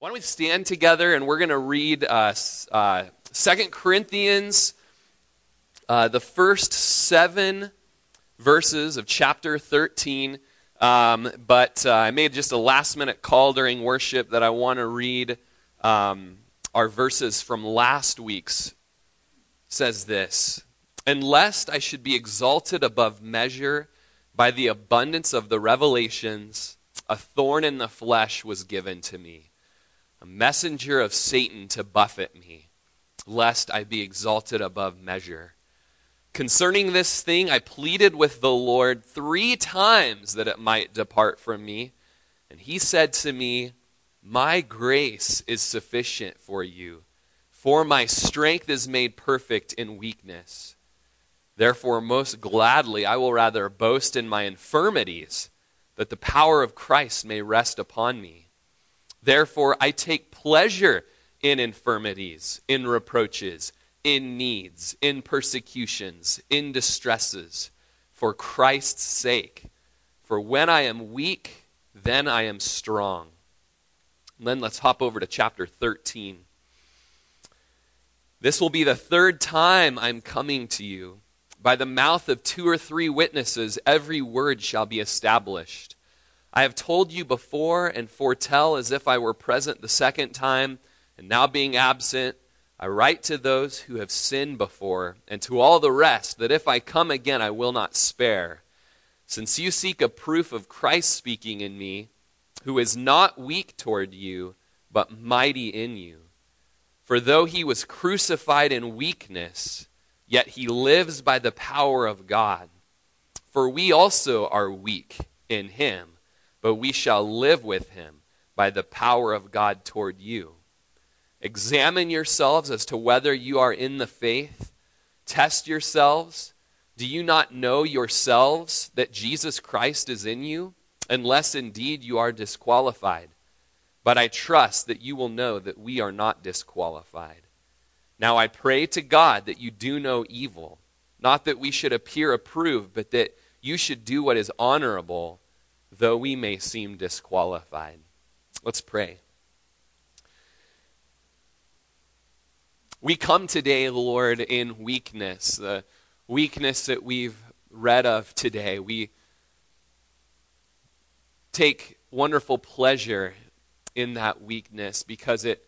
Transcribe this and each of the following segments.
Why don't we stand together and we're going to read uh, uh, 2 Corinthians, uh, the first seven verses of chapter 13. Um, but uh, I made just a last minute call during worship that I want to read um, our verses from last week's. Says this And lest I should be exalted above measure by the abundance of the revelations, a thorn in the flesh was given to me a messenger of Satan to buffet me, lest I be exalted above measure. Concerning this thing, I pleaded with the Lord three times that it might depart from me. And he said to me, My grace is sufficient for you, for my strength is made perfect in weakness. Therefore, most gladly, I will rather boast in my infirmities, that the power of Christ may rest upon me. Therefore, I take pleasure in infirmities, in reproaches, in needs, in persecutions, in distresses, for Christ's sake. For when I am weak, then I am strong. And then let's hop over to chapter 13. This will be the third time I'm coming to you. By the mouth of two or three witnesses, every word shall be established. I have told you before and foretell as if I were present the second time, and now being absent, I write to those who have sinned before, and to all the rest, that if I come again, I will not spare. Since you seek a proof of Christ speaking in me, who is not weak toward you, but mighty in you. For though he was crucified in weakness, yet he lives by the power of God. For we also are weak in him but we shall live with him by the power of God toward you. Examine yourselves as to whether you are in the faith. Test yourselves. Do you not know yourselves that Jesus Christ is in you? Unless indeed you are disqualified. But I trust that you will know that we are not disqualified. Now I pray to God that you do no evil, not that we should appear approved, but that you should do what is honorable though we may seem disqualified. Let's pray. We come today, Lord, in weakness, the weakness that we've read of today. We take wonderful pleasure in that weakness because it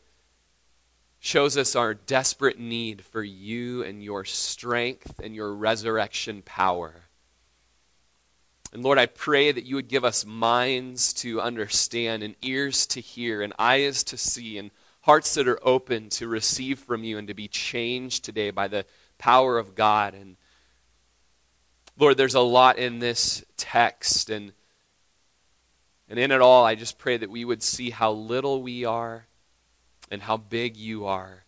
shows us our desperate need for you and your strength and your resurrection power. And Lord, I pray that you would give us minds to understand, and ears to hear, and eyes to see, and hearts that are open to receive from you and to be changed today by the power of God. And Lord, there's a lot in this text, and, and in it all, I just pray that we would see how little we are and how big you are.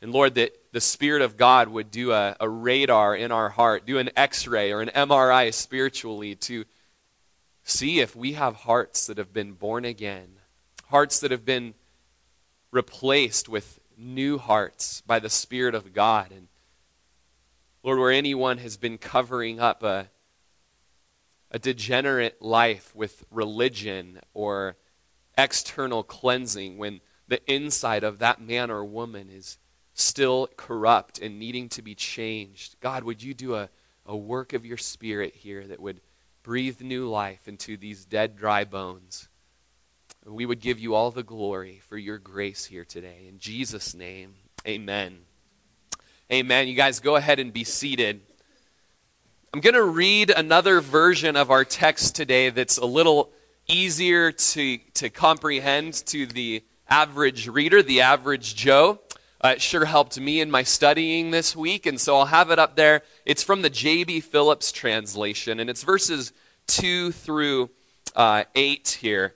And Lord, that the Spirit of God would do a, a radar in our heart, do an x ray or an MRI spiritually to see if we have hearts that have been born again, hearts that have been replaced with new hearts by the Spirit of God. And Lord, where anyone has been covering up a, a degenerate life with religion or external cleansing, when the inside of that man or woman is still corrupt and needing to be changed. God, would you do a, a work of your spirit here that would breathe new life into these dead, dry bones? We would give you all the glory for your grace here today. In Jesus' name, amen. Amen. You guys go ahead and be seated. I'm going to read another version of our text today that's a little easier to, to comprehend to the average reader, the average Joe. Uh, it sure helped me in my studying this week, and so I'll have it up there. It's from the J.B. Phillips translation, and it's verses 2 through uh, 8 here.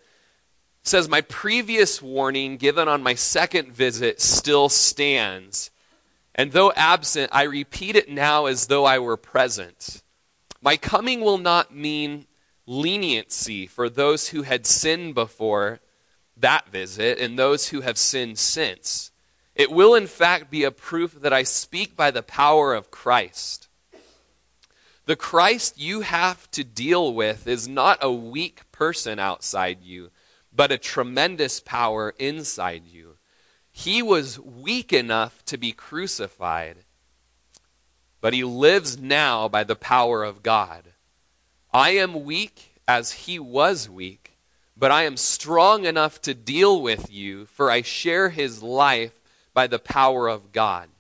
It says, My previous warning given on my second visit still stands, and though absent, I repeat it now as though I were present. My coming will not mean leniency for those who had sinned before that visit and those who have sinned since. It will, in fact, be a proof that I speak by the power of Christ. The Christ you have to deal with is not a weak person outside you, but a tremendous power inside you. He was weak enough to be crucified, but he lives now by the power of God. I am weak as he was weak, but I am strong enough to deal with you, for I share his life by the power of God.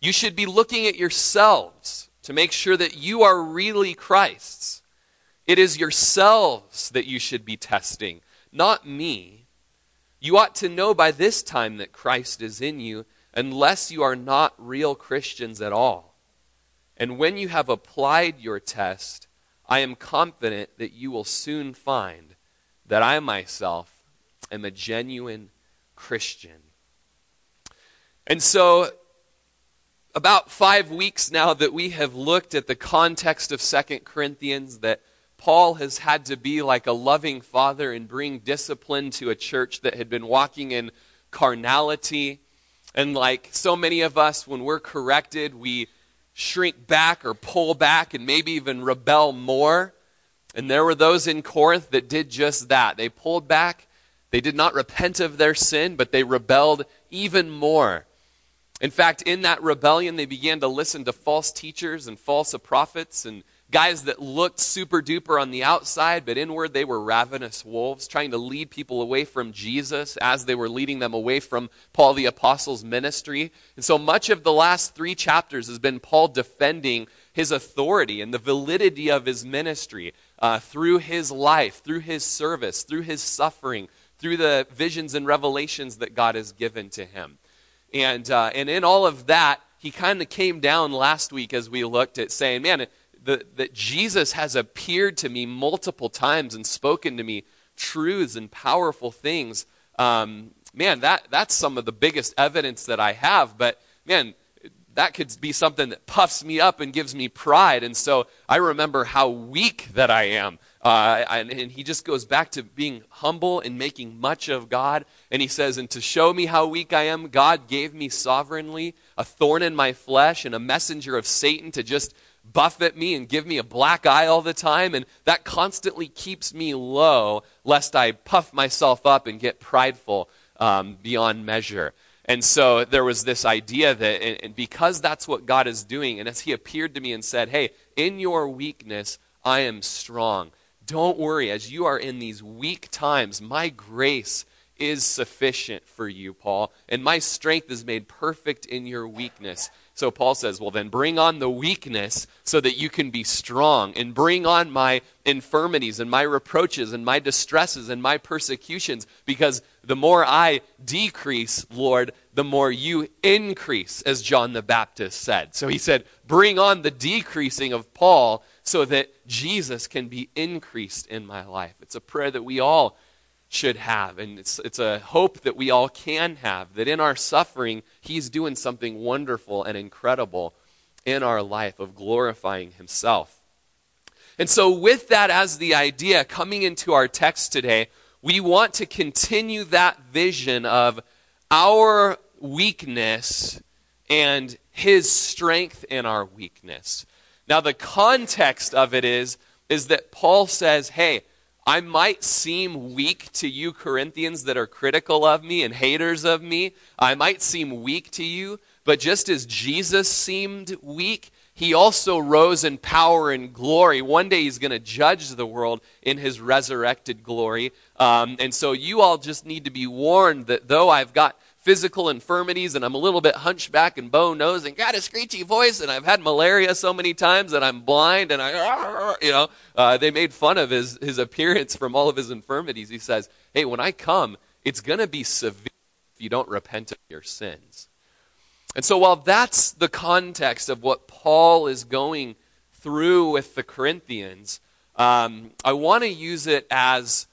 You should be looking at yourselves to make sure that you are really Christ's. It is yourselves that you should be testing, not me. You ought to know by this time that Christ is in you, unless you are not real Christians at all. And when you have applied your test, I am confident that you will soon find that I myself am a genuine Christian. And so about five weeks now that we have looked at the context of Second Corinthians, that Paul has had to be like a loving father and bring discipline to a church that had been walking in carnality. And like so many of us, when we're corrected, we shrink back or pull back and maybe even rebel more. And there were those in Corinth that did just that. They pulled back. They did not repent of their sin, but they rebelled even more. In fact, in that rebellion, they began to listen to false teachers and false prophets and guys that looked super duper on the outside, but inward they were ravenous wolves, trying to lead people away from Jesus as they were leading them away from Paul the Apostle's ministry. And so much of the last three chapters has been Paul defending his authority and the validity of his ministry uh, through his life, through his service, through his suffering, through the visions and revelations that God has given to him. And, uh, and in all of that, he kind of came down last week as we looked at saying, man, that Jesus has appeared to me multiple times and spoken to me truths and powerful things. Um, man, that, that's some of the biggest evidence that I have. But man, that could be something that puffs me up and gives me pride. And so I remember how weak that I am. Uh, and, and, he just goes back to being humble and making much of God. And he says, And to show me how weak I am, God gave me sovereignly a thorn in my flesh and a messenger of Satan to just buffet me and give me a black eye all the time. And that constantly keeps me low, lest I puff myself up and get prideful um, beyond measure. And so there was this idea that, and because that's what God is doing, and as He appeared to me and said, Hey, in your weakness, I am strong. Don't worry, as you are in these weak times, my grace is sufficient for you, Paul, and my strength is made perfect in your weakness. So Paul says, Well, then bring on the weakness so that you can be strong, and bring on my infirmities and my reproaches and my distresses and my persecutions, because the more I decrease, Lord, the more you increase, as John the Baptist said. So he said, Bring on the decreasing of Paul so that Jesus can be increased in my life. It's a prayer that we all should have. And it's, it's a hope that we all can have that in our suffering, He's doing something wonderful and incredible in our life of glorifying Himself. And so, with that as the idea, coming into our text today, we want to continue that vision of our weakness and His strength in our weakness. Now, the context of it is, is that Paul says, hey, I might seem weak to you Corinthians that are critical of me and haters of me. I might seem weak to you, but just as Jesus seemed weak, he also rose in power and glory. One day he's going to judge the world in his resurrected glory. Um, and so you all just need to be warned that though I've got physical infirmities and I'm a little bit hunchback and bone nose and got a screechy voice and I've had malaria so many times that I'm blind and I, you know, uh, they made fun of his, his appearance from all of his infirmities. He says, hey, when I come, it's going to be severe if you don't repent of your sins. And so while that's the context of what Paul is going through with the Corinthians, um, I want to use it as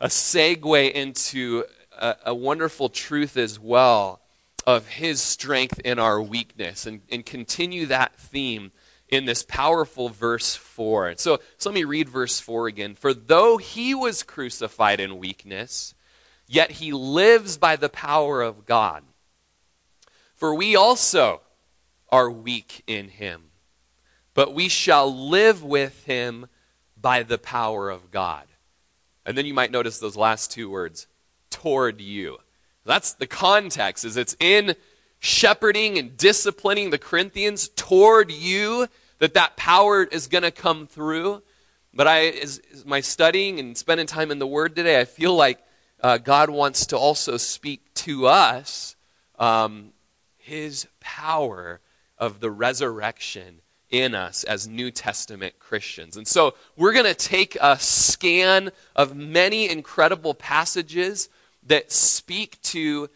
a segue into a, a wonderful truth as well of his strength in our weakness and, and continue that theme in this powerful verse 4. So, so let me read verse 4 again. For though he was crucified in weakness, yet he lives by the power of God. For we also are weak in him, but we shall live with him by the power of God. And then you might notice those last two words, toward you. That's the context, is it's in shepherding and disciplining the Corinthians toward you that that power is going to come through. But I, as, as, my studying and spending time in the Word today, I feel like uh, God wants to also speak to us um, His power of the resurrection in us as New Testament Christians. And so we're going to take a scan of many incredible passages that speak to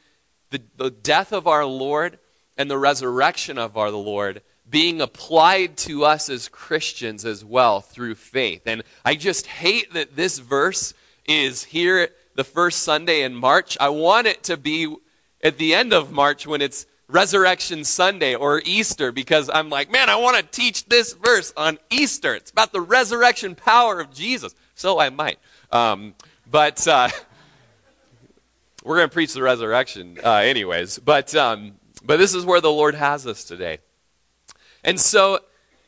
the, the death of our Lord and the resurrection of our Lord being applied to us as Christians as well through faith. And I just hate that this verse is here the first Sunday in March. I want it to be at the end of March when it's Resurrection Sunday or Easter because I'm like, man, I want to teach this verse on Easter. It's about the resurrection power of Jesus. So I might. Um, but uh, we're going to preach the resurrection uh, anyways. But, um, but this is where the Lord has us today. And so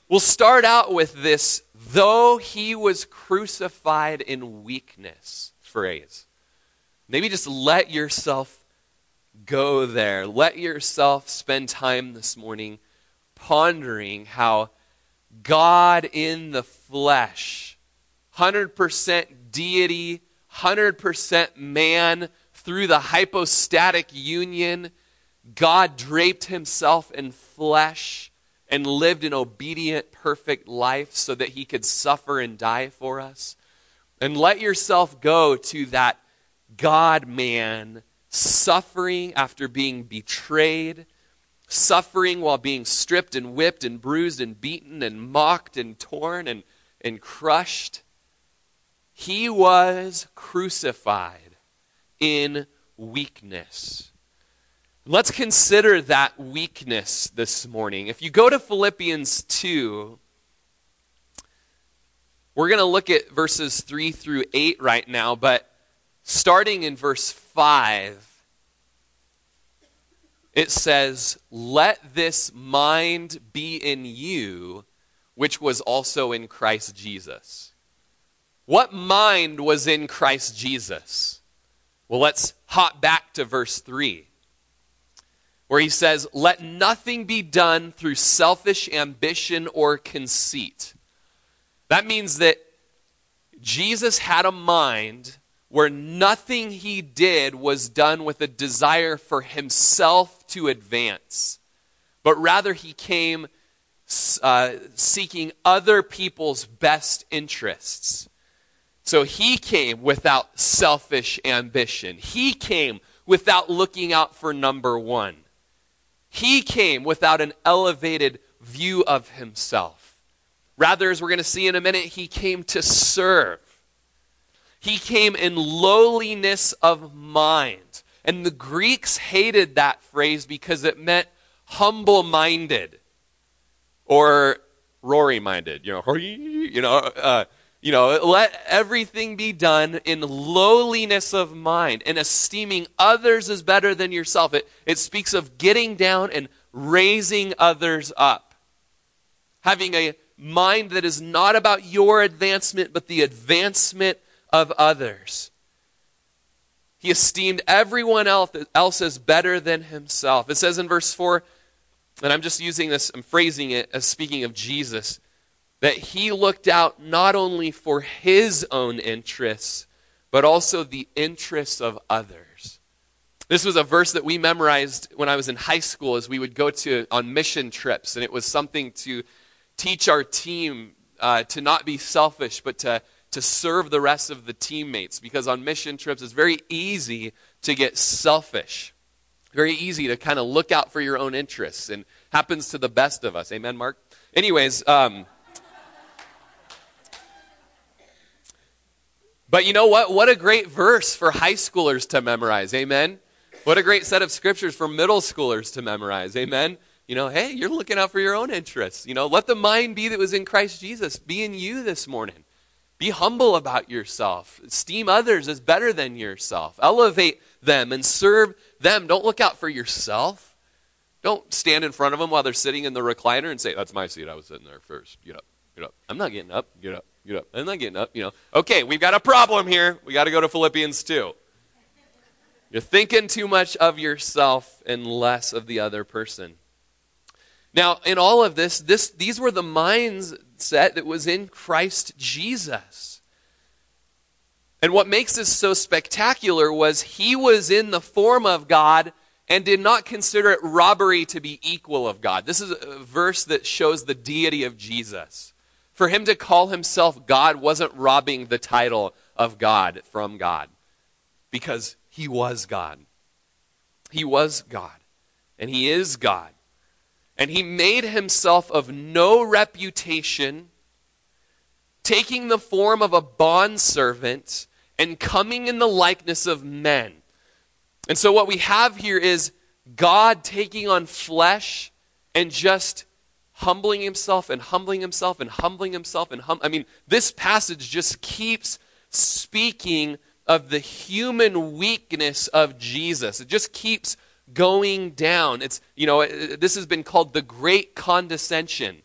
we'll start out with this though he was crucified in weakness phrase. Maybe just let yourself go there. Let yourself spend time this morning pondering how God in the flesh, 100% deity, 100% man, through the hypostatic union, God draped himself in flesh and lived an obedient, perfect life so that he could suffer and die for us. And let yourself go to that God man suffering after being betrayed, suffering while being stripped and whipped and bruised and beaten and mocked and torn and, and crushed. He was crucified in weakness. Let's consider that weakness this morning. If you go to Philippians 2, we're going to look at verses 3 through 8 right now, but starting in verse 5, it says, Let this mind be in you, which was also in Christ Jesus. What mind was in Christ Jesus? Well, let's hop back to verse 3, where he says, Let nothing be done through selfish ambition or conceit. That means that Jesus had a mind where nothing he did was done with a desire for himself to advance, but rather he came uh, seeking other people's best interests. So he came without selfish ambition. He came without looking out for number one. He came without an elevated view of himself. Rather, as we're going to see in a minute, he came to serve. He came in lowliness of mind. And the Greeks hated that phrase because it meant humble minded or Rory minded. You know, you know, uh, you know, let everything be done in lowliness of mind and esteeming others as better than yourself. It, it speaks of getting down and raising others up. Having a mind that is not about your advancement, but the advancement of others. He esteemed everyone else as better than himself. It says in verse 4, and I'm just using this, I'm phrasing it as speaking of Jesus, that he looked out not only for his own interests, but also the interests of others. This was a verse that we memorized when I was in high school as we would go to on mission trips, and it was something to teach our team uh, to not be selfish, but to to serve the rest of the teammates because on mission trips it's very easy to get selfish. Very easy to kind of look out for your own interests and happens to the best of us. Amen, Mark? Anyways, um, but you know what? What a great verse for high schoolers to memorize. Amen? What a great set of scriptures for middle schoolers to memorize. Amen? You know, hey, you're looking out for your own interests. You know, let the mind be that was in Christ Jesus be in you this morning. Be humble about yourself. Esteem others as better than yourself. Elevate them and serve them. Don't look out for yourself. Don't stand in front of them while they're sitting in the recliner and say, That's my seat. I was sitting there first. Get up. Get up. I'm not getting up. Get up. Get up. I'm not getting up. You know, okay, we've got a problem here. We got to go to Philippians 2. You're thinking too much of yourself and less of the other person. Now, in all of this, this these were the mindset that was in Christ Jesus. And what makes this so spectacular was he was in the form of God and did not consider it robbery to be equal of God. This is a verse that shows the deity of Jesus. For him to call himself God wasn't robbing the title of God from God because he was God. He was God. And he is God. And he made himself of no reputation, taking the form of a bondservant and coming in the likeness of men. And so, what we have here is God taking on flesh and just humbling himself and humbling himself and humbling himself and hum- I mean, this passage just keeps speaking of the human weakness of Jesus. It just keeps going down. It's, you know, uh, this has been called the great condescension,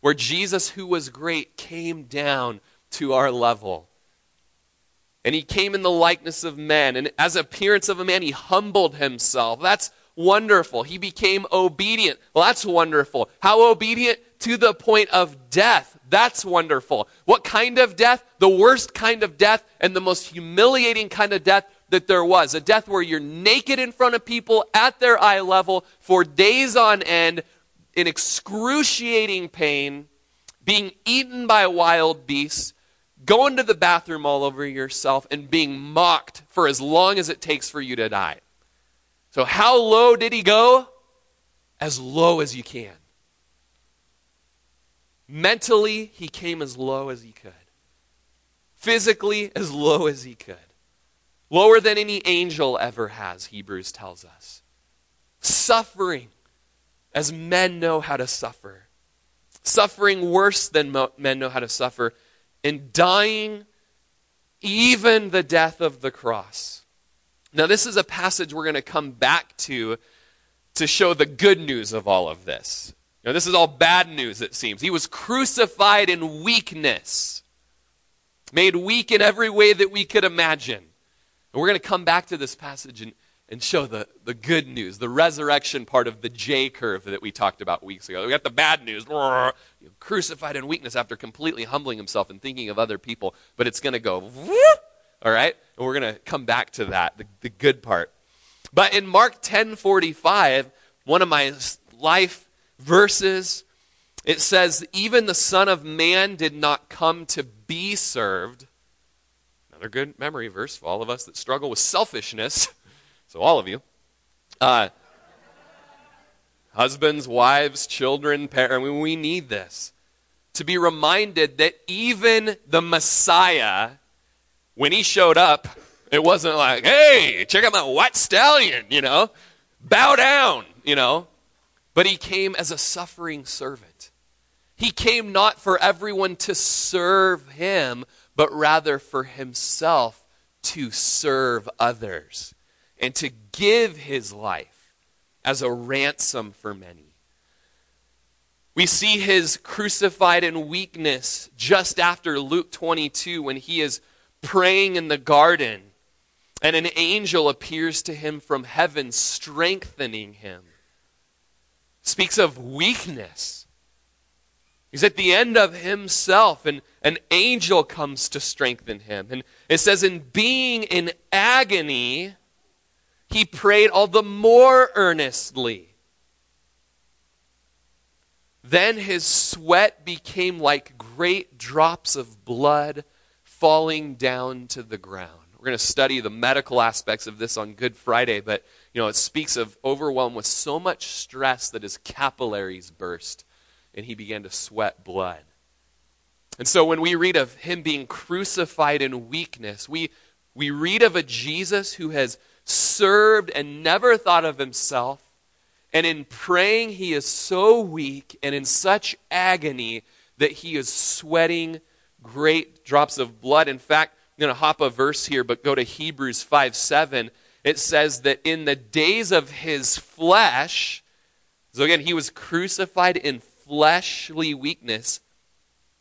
where Jesus, who was great, came down to our level. And he came in the likeness of men. And as appearance of a man, he humbled himself. That's wonderful. He became obedient. Well, that's wonderful. How obedient? To the point of death. That's wonderful. What kind of death? The worst kind of death and the most humiliating kind of death that there was. A death where you're naked in front of people at their eye level for days on end in excruciating pain, being eaten by wild beasts going to the bathroom all over yourself and being mocked for as long as it takes for you to die. So, how low did he go? As low as you can. Mentally, he came as low as he could. Physically, as low as he could. Lower than any angel ever has, Hebrews tells us. Suffering as men know how to suffer. Suffering worse than mo- men know how to suffer and dying even the death of the cross. Now, this is a passage we're going to come back to to show the good news of all of this. Now, this is all bad news, it seems. He was crucified in weakness, made weak in every way that we could imagine. And we're going to come back to this passage and, and show the, the good news, the resurrection part of the J curve that we talked about weeks ago. We got the bad news, crucified in weakness after completely humbling himself and thinking of other people, but it's going to go, all right? And we're going to come back to that, the, the good part. But in Mark 10:45, one of my life verses, it says, "Even the Son of Man did not come to be served." Another good memory verse for all of us that struggle with selfishness. So, all of you. Uh, husbands, wives, children, parents, we need this. To be reminded that even the Messiah, when he showed up, it wasn't like, hey, check out my white stallion, you know, bow down, you know. But he came as a suffering servant. He came not for everyone to serve him, but rather for himself to serve others and to give his life as a ransom for many. We see his crucified in weakness just after Luke 22 when he is praying in the garden and an angel appears to him from heaven, strengthening him. Speaks of weakness. He's at the end of himself, and an angel comes to strengthen him. And it says, in being in agony, he prayed all the more earnestly. Then his sweat became like great drops of blood falling down to the ground. We're going to study the medical aspects of this on Good Friday, but you know, it speaks of overwhelmed with so much stress that his capillaries burst and he began to sweat blood. And so when we read of him being crucified in weakness, we, we read of a Jesus who has served and never thought of himself. And in praying, he is so weak and in such agony that he is sweating great drops of blood. In fact, I'm going to hop a verse here, but go to Hebrews 5 7. It says that in the days of his flesh, so again, he was crucified in fleshly weakness.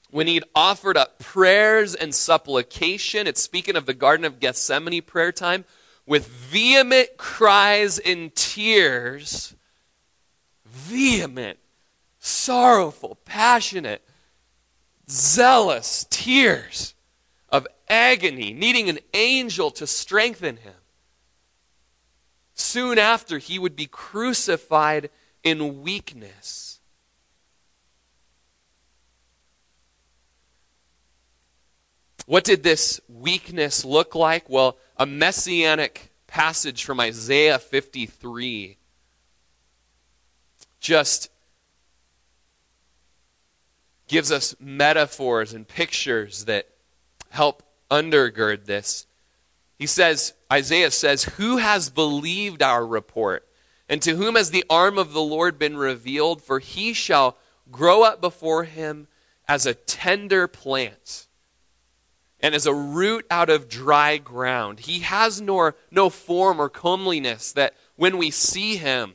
when he'd offered up prayers and supplication, it's speaking of the Garden of Gethsemane prayer time, with vehement cries and tears, vehement, sorrowful, passionate, zealous tears of agony, needing an angel to strengthen him. Soon after, he would be crucified in weakness. What did this weakness look like? Well, a messianic passage from Isaiah 53 just gives us metaphors and pictures that help undergird this. He says, Isaiah says, Who has believed our report? And to whom has the arm of the Lord been revealed? For he shall grow up before him as a tender plant and as a root out of dry ground. He has nor, no form or comeliness that when we see him,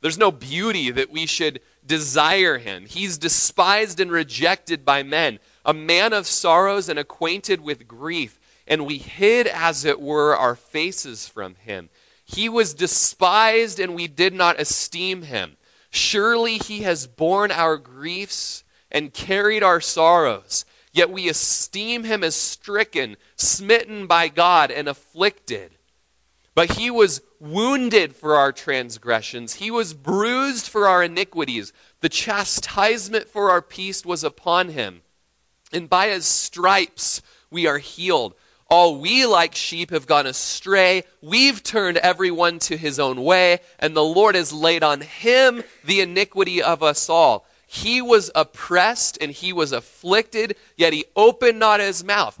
there's no beauty that we should desire him. He's despised and rejected by men, a man of sorrows and acquainted with grief, and we hid, as it were, our faces from him. He was despised, and we did not esteem him. Surely he has borne our griefs and carried our sorrows. Yet we esteem him as stricken, smitten by God, and afflicted. But he was wounded for our transgressions, he was bruised for our iniquities. The chastisement for our peace was upon him. And by his stripes we are healed. All we like sheep have gone astray. We've turned everyone to his own way, and the Lord has laid on him the iniquity of us all. He was oppressed and he was afflicted, yet he opened not his mouth.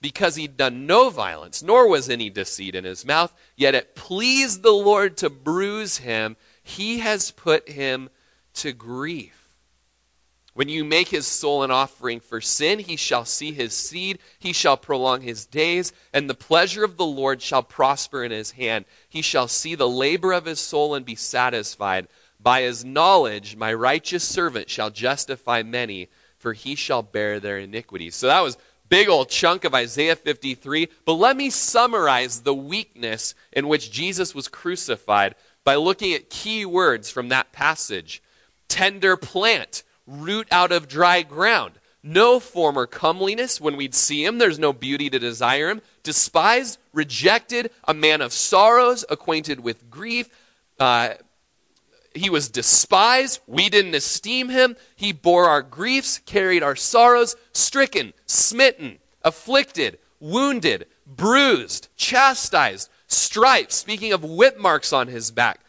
because he'd done no violence, nor was any deceit in his mouth. Yet it pleased the Lord to bruise him. He has put him to grief. When you make his soul an offering for sin, he shall see his seed, he shall prolong his days, and the pleasure of the Lord shall prosper in his hand. He shall see the labor of his soul and be satisfied. By his knowledge, my righteous servant shall justify many, for he shall bear their iniquities. So that was big old chunk of Isaiah 53, but let me summarize the weakness in which Jesus was crucified by looking at key words from that passage tender plant, root out of dry ground. No former comeliness when we'd see him, there's no beauty to desire him. Despised, rejected, a man of sorrows, acquainted with grief. Uh, he was despised. We didn't esteem him. He bore our griefs, carried our sorrows, stricken, smitten, afflicted, wounded, bruised, chastised, stripes, speaking of whip marks on his back.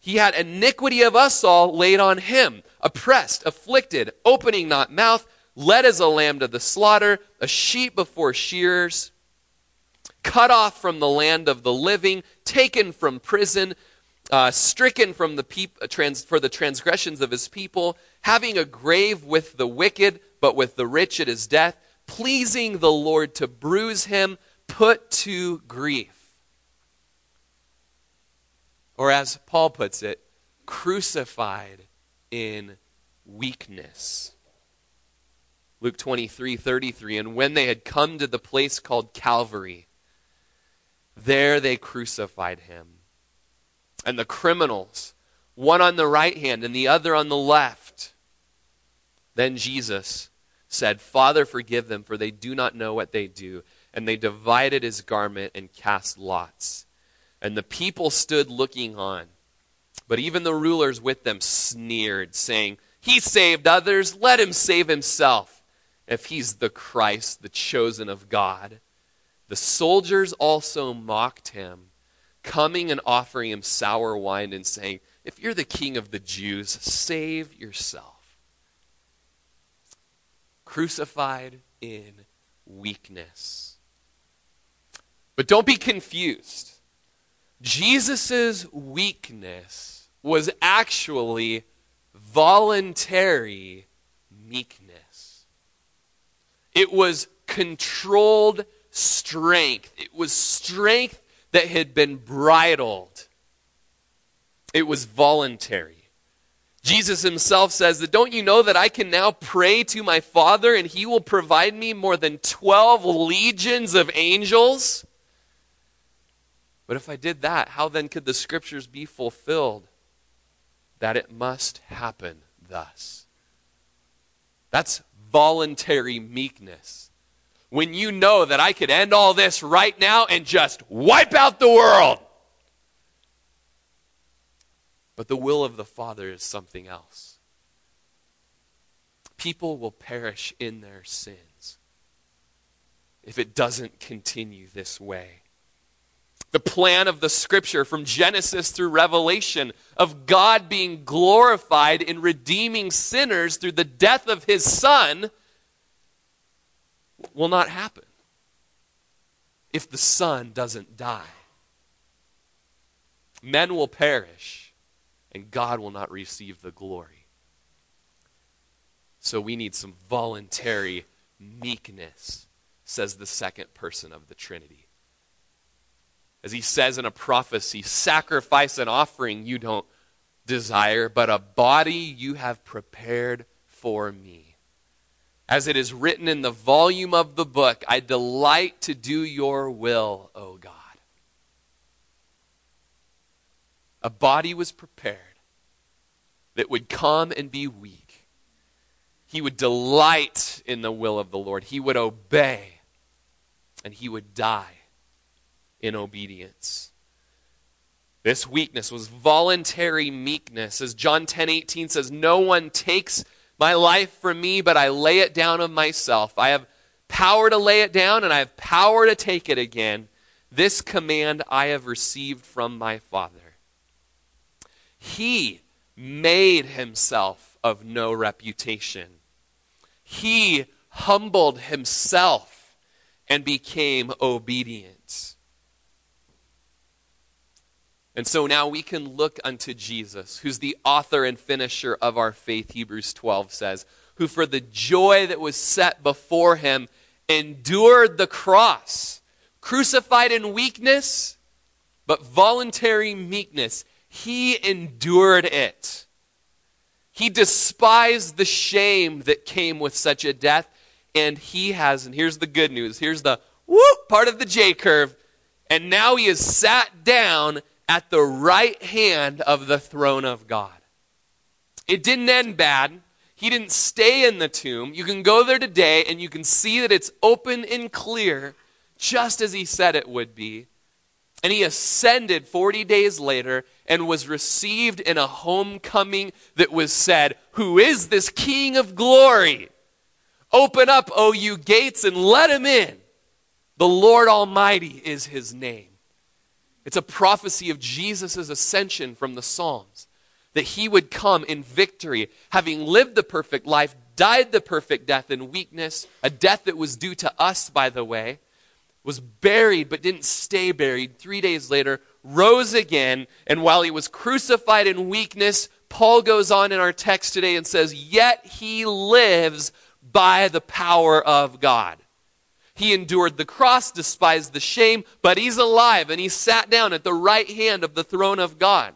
He had iniquity of us all laid on him, oppressed, afflicted, opening not mouth, led as a lamb to the slaughter, a sheep before shearers, cut off from the land of the living, taken from prison uh, stricken from the peop- uh, trans- for the transgressions of his people, having a grave with the wicked, but with the rich at his death, pleasing the Lord to bruise him, put to grief. Or as Paul puts it, crucified in weakness. Luke 23 33. And when they had come to the place called Calvary, there they crucified him and the criminals, one on the right hand and the other on the left. Then Jesus said, Father, forgive them, for they do not know what they do. And they divided his garment and cast lots. And the people stood looking on. But even the rulers with them sneered, saying, He saved others, let him save himself, if he's the Christ, the chosen of God. The soldiers also mocked him coming and offering him sour wine and saying, If you're the king of the Jews, save yourself. Crucified in weakness. But don't be confused. Jesus' weakness was actually voluntary meekness. It was controlled strength. It was strength that had been bridled. It was voluntary. Jesus himself says that, Don't you know that I can now pray to my Father and he will provide me more than 12 legions of angels? But if I did that, how then could the scriptures be fulfilled? That it must happen thus. That's voluntary meekness. When you know that I could end all this right now and just wipe out the world. But the will of the Father is something else. People will perish in their sins if it doesn't continue this way. The plan of the scripture from Genesis through Revelation of God being glorified in redeeming sinners through the death of his Son will not happen if the Son doesn't die. Men will perish and God will not receive the glory. So we need some voluntary meekness, says the second person of the Trinity. As he says in a prophecy, sacrifice and offering you don't desire, but a body you have prepared for me. As it is written in the volume of the book, I delight to do your will, O God. A body was prepared that would come and be weak. He would delight in the will of the Lord. He would obey, and he would die in obedience. This weakness was voluntary meekness. As John 10 18 says, No one takes my life from me, but I lay it down of myself. I have power to lay it down, and I have power to take it again. This command I have received from my Father. He made himself of no reputation. He humbled himself and became obedient. And so now we can look unto Jesus, who's the author and finisher of our faith, Hebrews 12 says, who for the joy that was set before him endured the cross, crucified in weakness, but voluntary meekness he endured it. He despised the shame that came with such a death, and he has, and here's the good news here's the whoop part of the J curve, and now he is sat down at the right hand of the throne of God. It didn't end bad. He didn't stay in the tomb. You can go there today and you can see that it's open and clear, just as he said it would be. And he ascended 40 days later and was received in a homecoming that was said, Who is this King of glory? Open up, O you gates, and let him in. The Lord Almighty is his name. It's a prophecy of Jesus' ascension from the Psalms, that he would come in victory, having lived the perfect life, died the perfect death in weakness, a death that was due to us, by the way was buried but didn't stay buried. Three days later, rose again, and while he was crucified in weakness, Paul goes on in our text today and says, Yet he lives by the power of God. He endured the cross, despised the shame, but he's alive and he sat down at the right hand of the throne of God.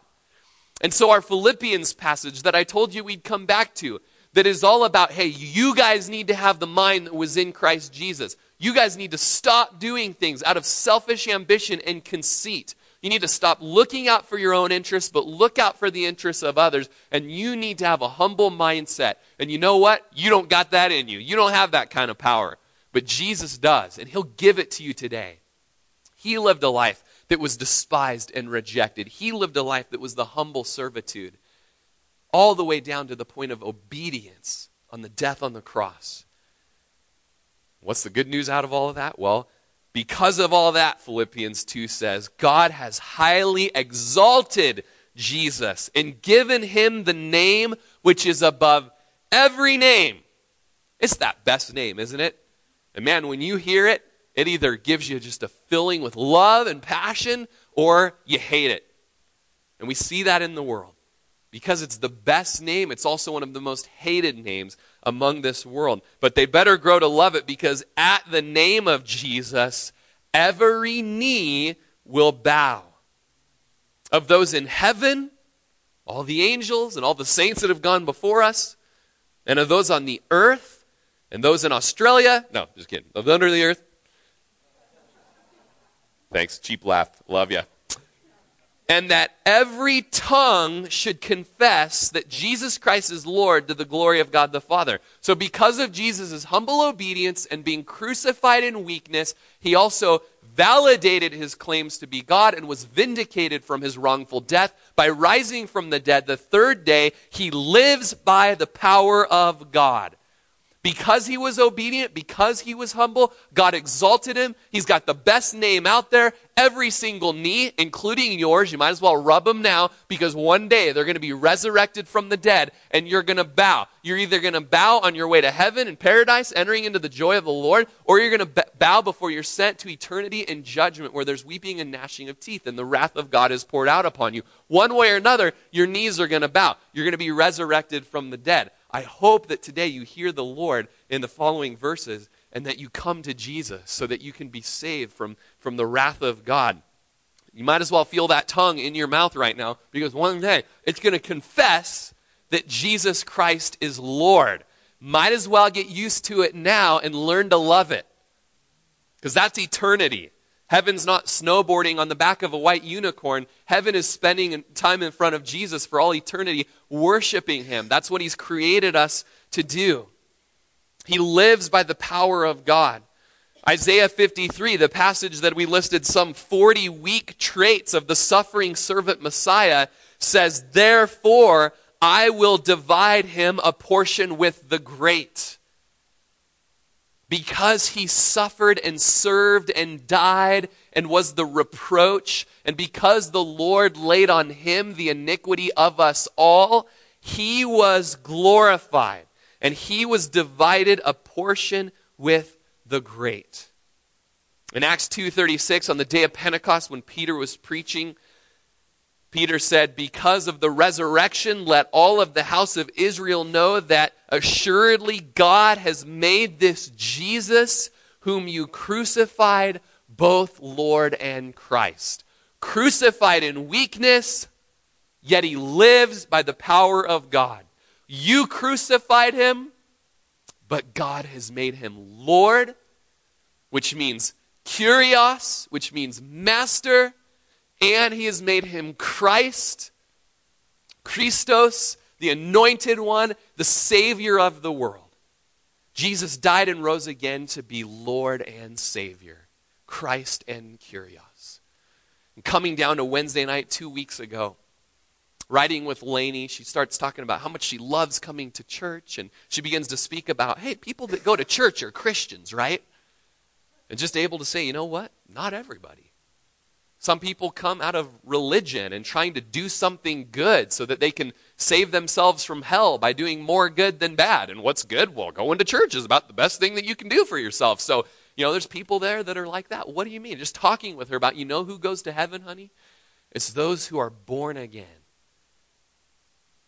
And so, our Philippians passage that I told you we'd come back to, that is all about, hey, you guys need to have the mind that was in Christ Jesus. You guys need to stop doing things out of selfish ambition and conceit. You need to stop looking out for your own interests, but look out for the interests of others. And you need to have a humble mindset. And you know what? You don't got that in you. You don't have that kind of power. But Jesus does, and He'll give it to you today. He lived a life that was despised and rejected, He lived a life that was the humble servitude, all the way down to the point of obedience on the death on the cross. What's the good news out of all of that? Well, because of all that, Philippians 2 says, God has highly exalted Jesus and given him the name which is above every name. It's that best name, isn't it? And man, when you hear it, it either gives you just a filling with love and passion, or you hate it. And we see that in the world. Because it's the best name, it's also one of the most hated names among this world. But they better grow to love it because at the name of Jesus, every knee will bow. Of those in heaven, all the angels and all the saints that have gone before us, and of those on the earth, and those in Australia. No, just kidding. Under the earth. Thanks. Cheap laugh. Love you and that every tongue should confess that Jesus Christ is Lord to the glory of God the Father. So, because of Jesus' humble obedience and being crucified in weakness, he also validated his claims to be God and was vindicated from his wrongful death. By rising from the dead the third day, he lives by the power of God. Because he was obedient, because he was humble, God exalted him. He's got the best name out there. Every single knee, including yours, you might as well rub them now because one day they're going to be resurrected from the dead and you're going to bow. You're either going to bow on your way to heaven and paradise, entering into the joy of the Lord, or you're going to bow before you're sent to eternity in judgment where there's weeping and gnashing of teeth and the wrath of God is poured out upon you. One way or another, your knees are going to bow. You're going to be resurrected from the dead. I hope that today you hear the Lord in the following verses and that you come to Jesus so that you can be saved from, from the wrath of God. You might as well feel that tongue in your mouth right now because one day it's going to confess that Jesus Christ is Lord. Might as well get used to it now and learn to love it because that's eternity. Heaven's not snowboarding on the back of a white unicorn. Heaven is spending time in front of Jesus for all eternity, worshiping Him. That's what He's created us to do. He lives by the power of God. Isaiah 53, the passage that we listed some 40 weak traits of the suffering servant Messiah, says, Therefore, I will divide him a portion with the great because he suffered and served and died and was the reproach, and because the Lord laid on him the iniquity of us all, he was glorified, and he was divided a portion with the great. In Acts 2:36 on the day of Pentecost when Peter was preaching Peter said, Because of the resurrection, let all of the house of Israel know that assuredly God has made this Jesus, whom you crucified, both Lord and Christ. Crucified in weakness, yet he lives by the power of God. You crucified him, but God has made him Lord, which means kurios, which means master and he has made him Christ, Christos, the anointed one, the Savior of the world. Jesus died and rose again to be Lord and Savior, Christ and Kurios. And coming down to Wednesday night two weeks ago, riding with Lainey, she starts talking about how much she loves coming to church, and she begins to speak about, hey, people that go to church are Christians, right? And just able to say, you know what? Not everybody. Some people come out of religion and trying to do something good so that they can save themselves from hell by doing more good than bad. And what's good? Well, going to church is about the best thing that you can do for yourself. So, you know, there's people there that are like that. What do you mean? Just talking with her about, you know who goes to heaven, honey? It's those who are born again.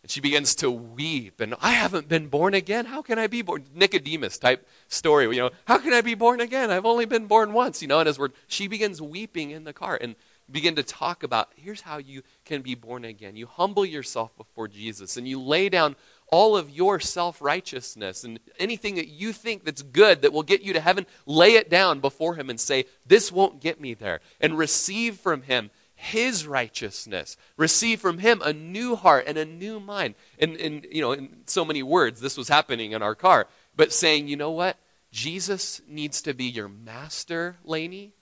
And she begins to weep. And I haven't been born again. How can I be born? Nicodemus type story. You know, how can I be born again? I've only been born once. You know, and as we're, she begins weeping in the car and begin to talk about here's how you can be born again. You humble yourself before Jesus and you lay down all of your self righteousness and anything that you think that's good that will get you to heaven, lay it down before Him and say, This won't get me there. And receive from Him his righteousness. Receive from him a new heart and a new mind. And, and, you know, in so many words, this was happening in our car. But saying, you know what? Jesus needs to be your master, Lainey,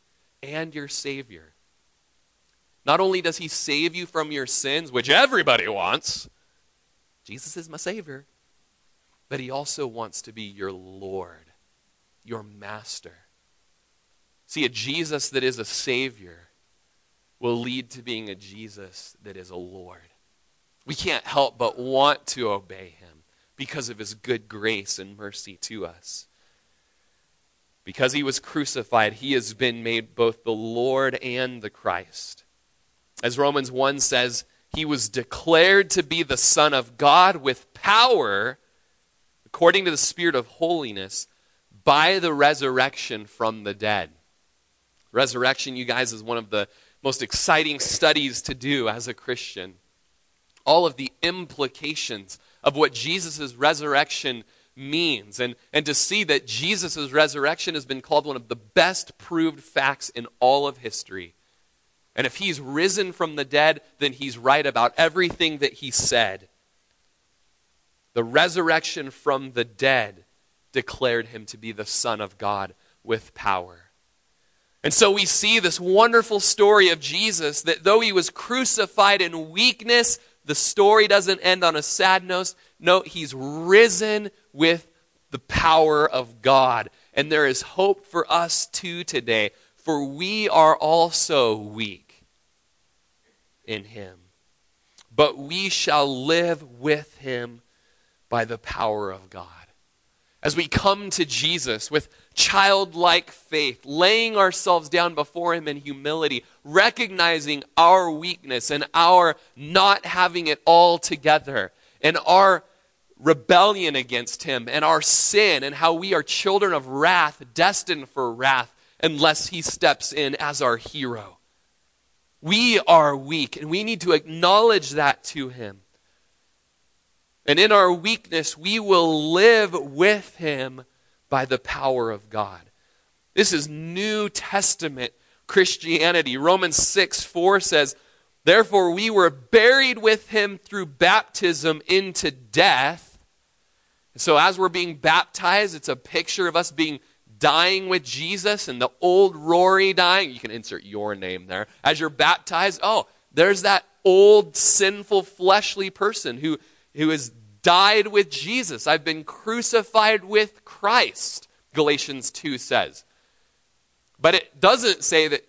and your savior. Not only does he save you from your sins, which everybody wants, Jesus is my savior, but he also wants to be your Lord, your master. See, a Jesus that is a savior will lead to being a Jesus that is a Lord. We can't help but want to obey him because of his good grace and mercy to us. Because he was crucified, he has been made both the Lord and the Christ. As Romans 1 says, he was declared to be the Son of God with power, according to the Spirit of holiness, by the resurrection from the dead. Resurrection, you guys, is one of the most exciting studies to do as a Christian. All of the implications of what Jesus' resurrection means, and, and to see that Jesus' resurrection has been called one of the best proved facts in all of history. And if he's risen from the dead, then he's right about everything that he said. The resurrection from the dead declared him to be the Son of God with power. And so we see this wonderful story of Jesus that though he was crucified in weakness, the story doesn't end on a sad note. No, he's risen with the power of God. And there is hope for us too today, for we are also weak in him. But we shall live with him by the power of God. As we come to Jesus with childlike faith, laying ourselves down before Him in humility, recognizing our weakness and our not having it all together, and our rebellion against Him, and our sin, and how we are children of wrath, destined for wrath, unless He steps in as our hero. We are weak, and we need to acknowledge that to Him. And in our weakness, we will live with Him by the power of God. This is New Testament Christianity. Romans 6 4 says, Therefore, we were buried with him through baptism into death. So, as we're being baptized, it's a picture of us being dying with Jesus and the old Rory dying. You can insert your name there. As you're baptized, oh, there's that old sinful fleshly person who, who is died with Jesus. I've been crucified with Christ, Galatians 2 says. But it doesn't say that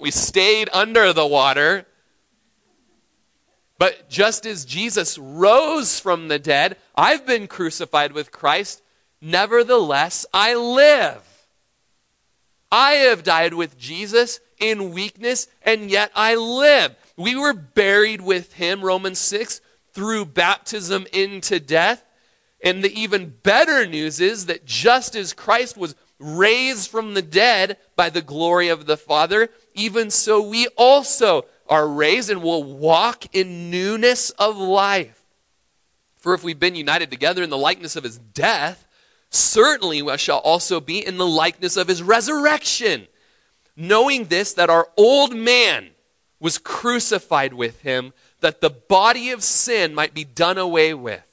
we stayed under the water. But just as Jesus rose from the dead, I've been crucified with Christ. Nevertheless, I live. I have died with Jesus in weakness, and yet I live. We were buried with him, Romans 6 through baptism into death. And the even better news is that just as Christ was raised from the dead by the glory of the Father, even so we also are raised and will walk in newness of life. For if we've been united together in the likeness of his death, certainly we shall also be in the likeness of his resurrection. Knowing this, that our old man was crucified with him that the body of sin might be done away with,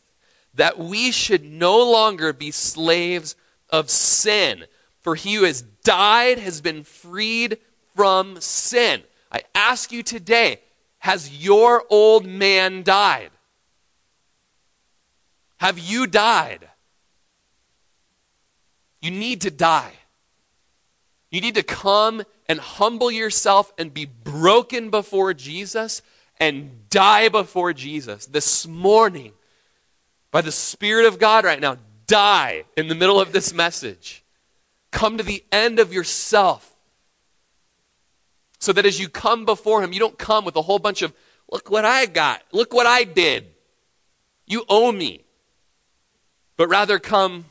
that we should no longer be slaves of sin. For he who has died has been freed from sin. I ask you today, has your old man died? Have you died? You need to die. You need to come and humble yourself and be broken before Jesus and die before Jesus this morning by the Spirit of God right now. Die in the middle of this message. Come to the end of yourself. So that as you come before Him, you don't come with a whole bunch of, look what I got, look what I did. You owe me. But rather come,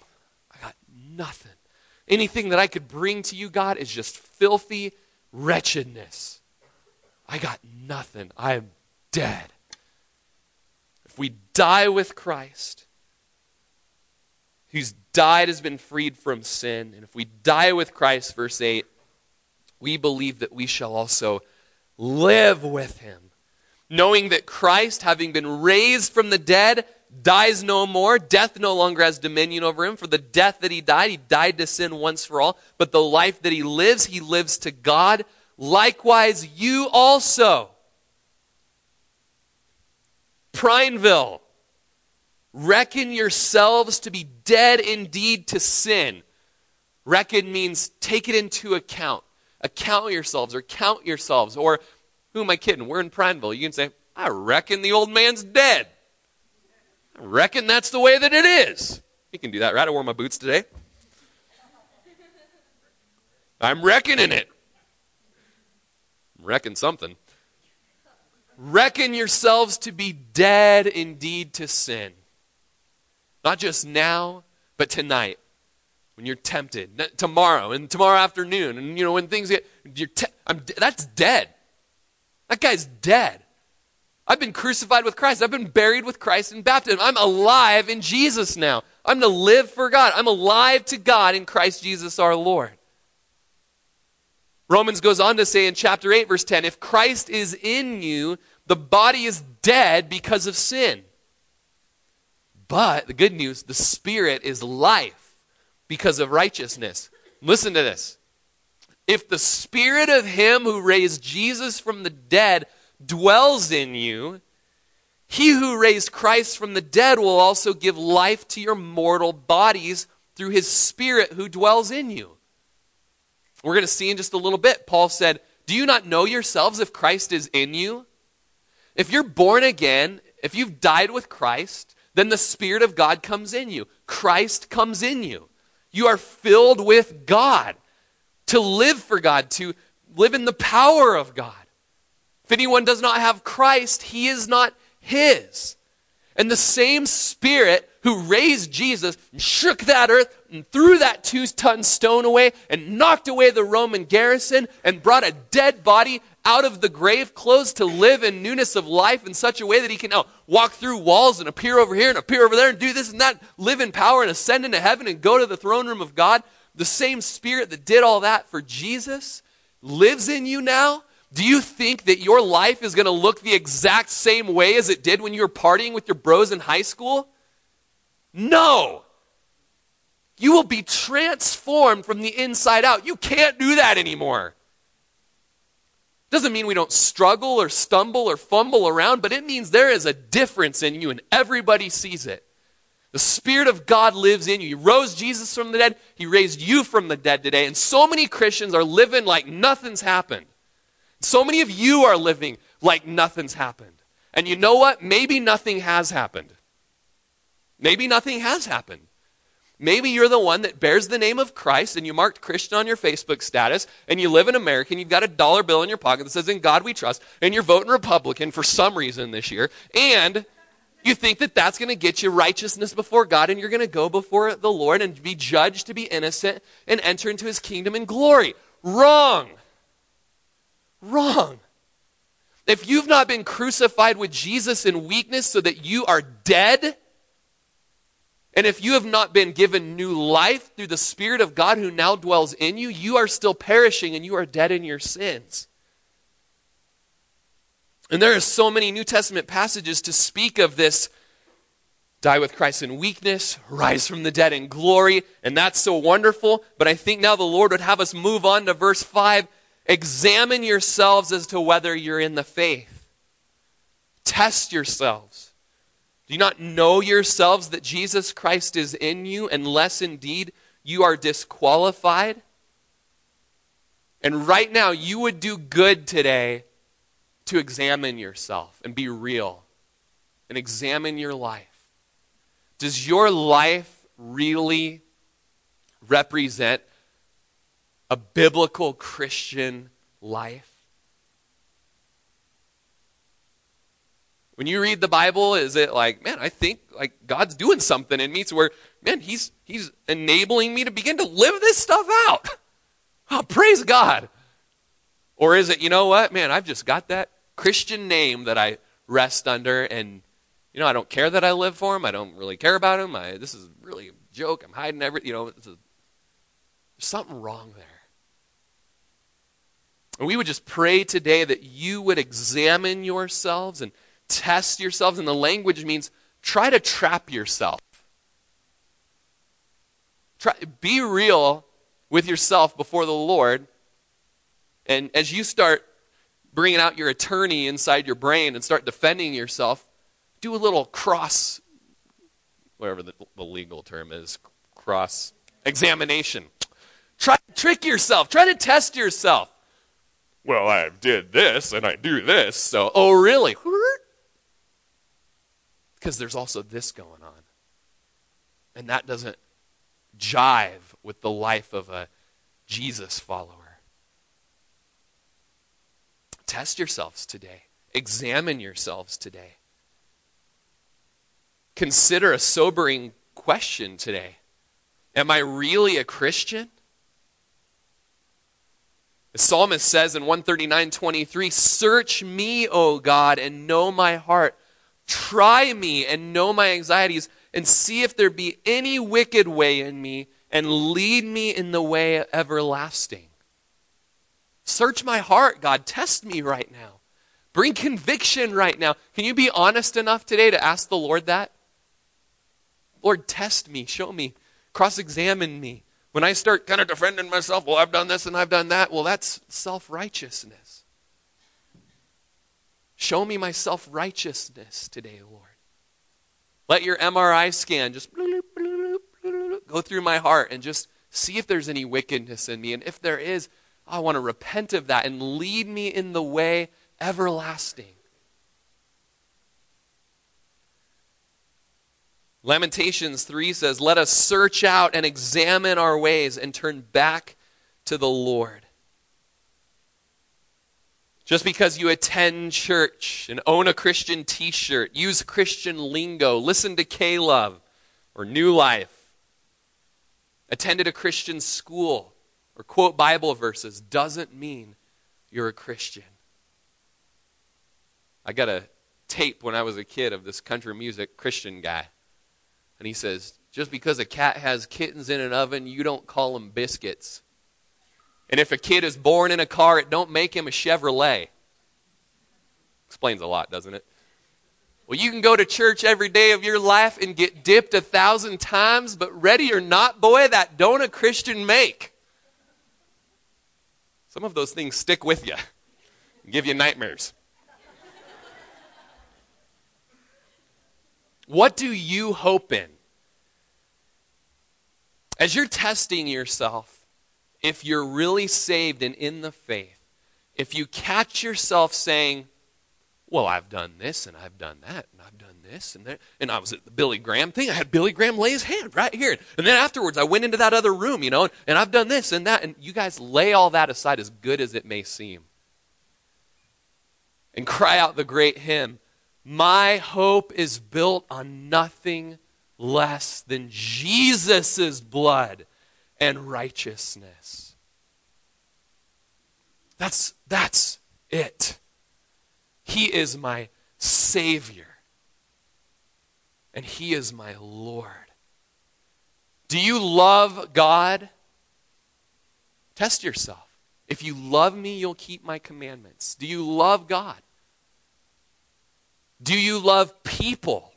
I got nothing. Anything that I could bring to you, God, is just filthy wretchedness. I got nothing. I am dead. If we die with Christ, who's died has been freed from sin, and if we die with Christ, verse 8, we believe that we shall also live with him. Knowing that Christ, having been raised from the dead, dies no more. Death no longer has dominion over him. For the death that he died, he died to sin once for all. But the life that he lives, he lives to God. Likewise, you also Prineville, reckon yourselves to be dead indeed to sin. Reckon means take it into account. Account yourselves or count yourselves. Or, who am I kidding? We're in Prineville. You can say, I reckon the old man's dead. I reckon that's the way that it is. You can do that, right? I wore my boots today. I'm reckoning it. reckon something. Reckon yourselves to be dead indeed to sin. Not just now, but tonight. When you're tempted, tomorrow and tomorrow afternoon, and you know when things get, you're te- that's dead. That guy's dead. I've been crucified with Christ. I've been buried with Christ in baptism. I'm alive in Jesus now. I'm to live for God. I'm alive to God in Christ Jesus our Lord. Romans goes on to say in chapter 8, verse 10 if Christ is in you, the body is dead because of sin. But the good news, the spirit is life because of righteousness. Listen to this. If the spirit of him who raised Jesus from the dead dwells in you, he who raised Christ from the dead will also give life to your mortal bodies through his spirit who dwells in you. We're going to see in just a little bit. Paul said, Do you not know yourselves if Christ is in you? If you're born again, if you've died with Christ, then the Spirit of God comes in you. Christ comes in you. You are filled with God to live for God, to live in the power of God. If anyone does not have Christ, he is not his. And the same Spirit who raised Jesus and shook that earth and threw that two ton stone away and knocked away the Roman garrison and brought a dead body out of the grave clothes to live in newness of life in such a way that he can now walk through walls and appear over here and appear over there and do this and that, live in power and ascend into heaven and go to the throne room of God. The same Spirit that did all that for Jesus lives in you now do you think that your life is going to look the exact same way as it did when you were partying with your bros in high school? No. You will be transformed from the inside out. You can't do that anymore. Doesn't mean we don't struggle or stumble or fumble around, but it means there is a difference in you and everybody sees it. The Spirit of God lives in you. He rose Jesus from the dead, He raised you from the dead today. And so many Christians are living like nothing's happened. So many of you are living like nothing's happened. And you know what? Maybe nothing has happened. Maybe nothing has happened. Maybe you're the one that bears the name of Christ and you marked Christian on your Facebook status and you live in America and you've got a dollar bill in your pocket that says, In God we trust, and you're voting Republican for some reason this year, and you think that that's going to get you righteousness before God and you're going to go before the Lord and be judged to be innocent and enter into his kingdom in glory. Wrong. Wrong. If you've not been crucified with Jesus in weakness so that you are dead, and if you have not been given new life through the Spirit of God who now dwells in you, you are still perishing and you are dead in your sins. And there are so many New Testament passages to speak of this die with Christ in weakness, rise from the dead in glory, and that's so wonderful. But I think now the Lord would have us move on to verse 5 Examine yourselves as to whether you're in the faith. Test yourselves. Do you not know yourselves that Jesus Christ is in you, unless indeed you are disqualified? And right now, you would do good today to examine yourself and be real and examine your life. Does your life really represent a biblical Christian life? When you read the Bible, is it like, man, I think like God's doing something in me to where, man, he's he's enabling me to begin to live this stuff out. Oh, praise God. Or is it, you know what, man, I've just got that Christian name that I rest under and you know, I don't care that I live for him. I don't really care about him. I, this is really a joke. I'm hiding every, you know, a, there's something wrong there. And we would just pray today that you would examine yourselves and test yourselves. And the language means try to trap yourself. Try, be real with yourself before the Lord. And as you start bringing out your attorney inside your brain and start defending yourself, do a little cross, whatever the, the legal term is, cross examination. Try to trick yourself. Try to test yourself well, I did this and I do this, so, oh, really? Because there's also this going on. And that doesn't jive with the life of a Jesus follower. Test yourselves today. Examine yourselves today. Consider a sobering question today Am I really a Christian? The psalmist says in 139 23, Search me, O God, and know my heart. Try me and know my anxieties, and see if there be any wicked way in me, and lead me in the way everlasting. Search my heart, God. Test me right now. Bring conviction right now. Can you be honest enough today to ask the Lord that? Lord, test me, show me, cross examine me. When I start kind of defending myself, well, I've done this and I've done that, well, that's self righteousness. Show me my self righteousness today, Lord. Let your MRI scan just go through my heart and just see if there's any wickedness in me. And if there is, I want to repent of that and lead me in the way everlasting. Lamentations 3 says, Let us search out and examine our ways and turn back to the Lord. Just because you attend church and own a Christian t shirt, use Christian lingo, listen to K Love or New Life, attended a Christian school, or quote Bible verses, doesn't mean you're a Christian. I got a tape when I was a kid of this country music Christian guy. And he says, just because a cat has kittens in an oven, you don't call them biscuits. And if a kid is born in a car, it don't make him a Chevrolet. Explains a lot, doesn't it? Well, you can go to church every day of your life and get dipped a thousand times, but ready or not, boy, that don't a Christian make. Some of those things stick with you give you nightmares. What do you hope in? As you're testing yourself, if you're really saved and in the faith, if you catch yourself saying, Well, I've done this and I've done that and I've done this and that, and I was at the Billy Graham thing, I had Billy Graham lay his hand right here. And then afterwards, I went into that other room, you know, and I've done this and that. And you guys lay all that aside as good as it may seem. And cry out the great hymn my hope is built on nothing less than Jesus' blood and righteousness. That's, that's it. He is my Savior, and He is my Lord. Do you love God? Test yourself. If you love me, you'll keep my commandments. Do you love God? Do you love people?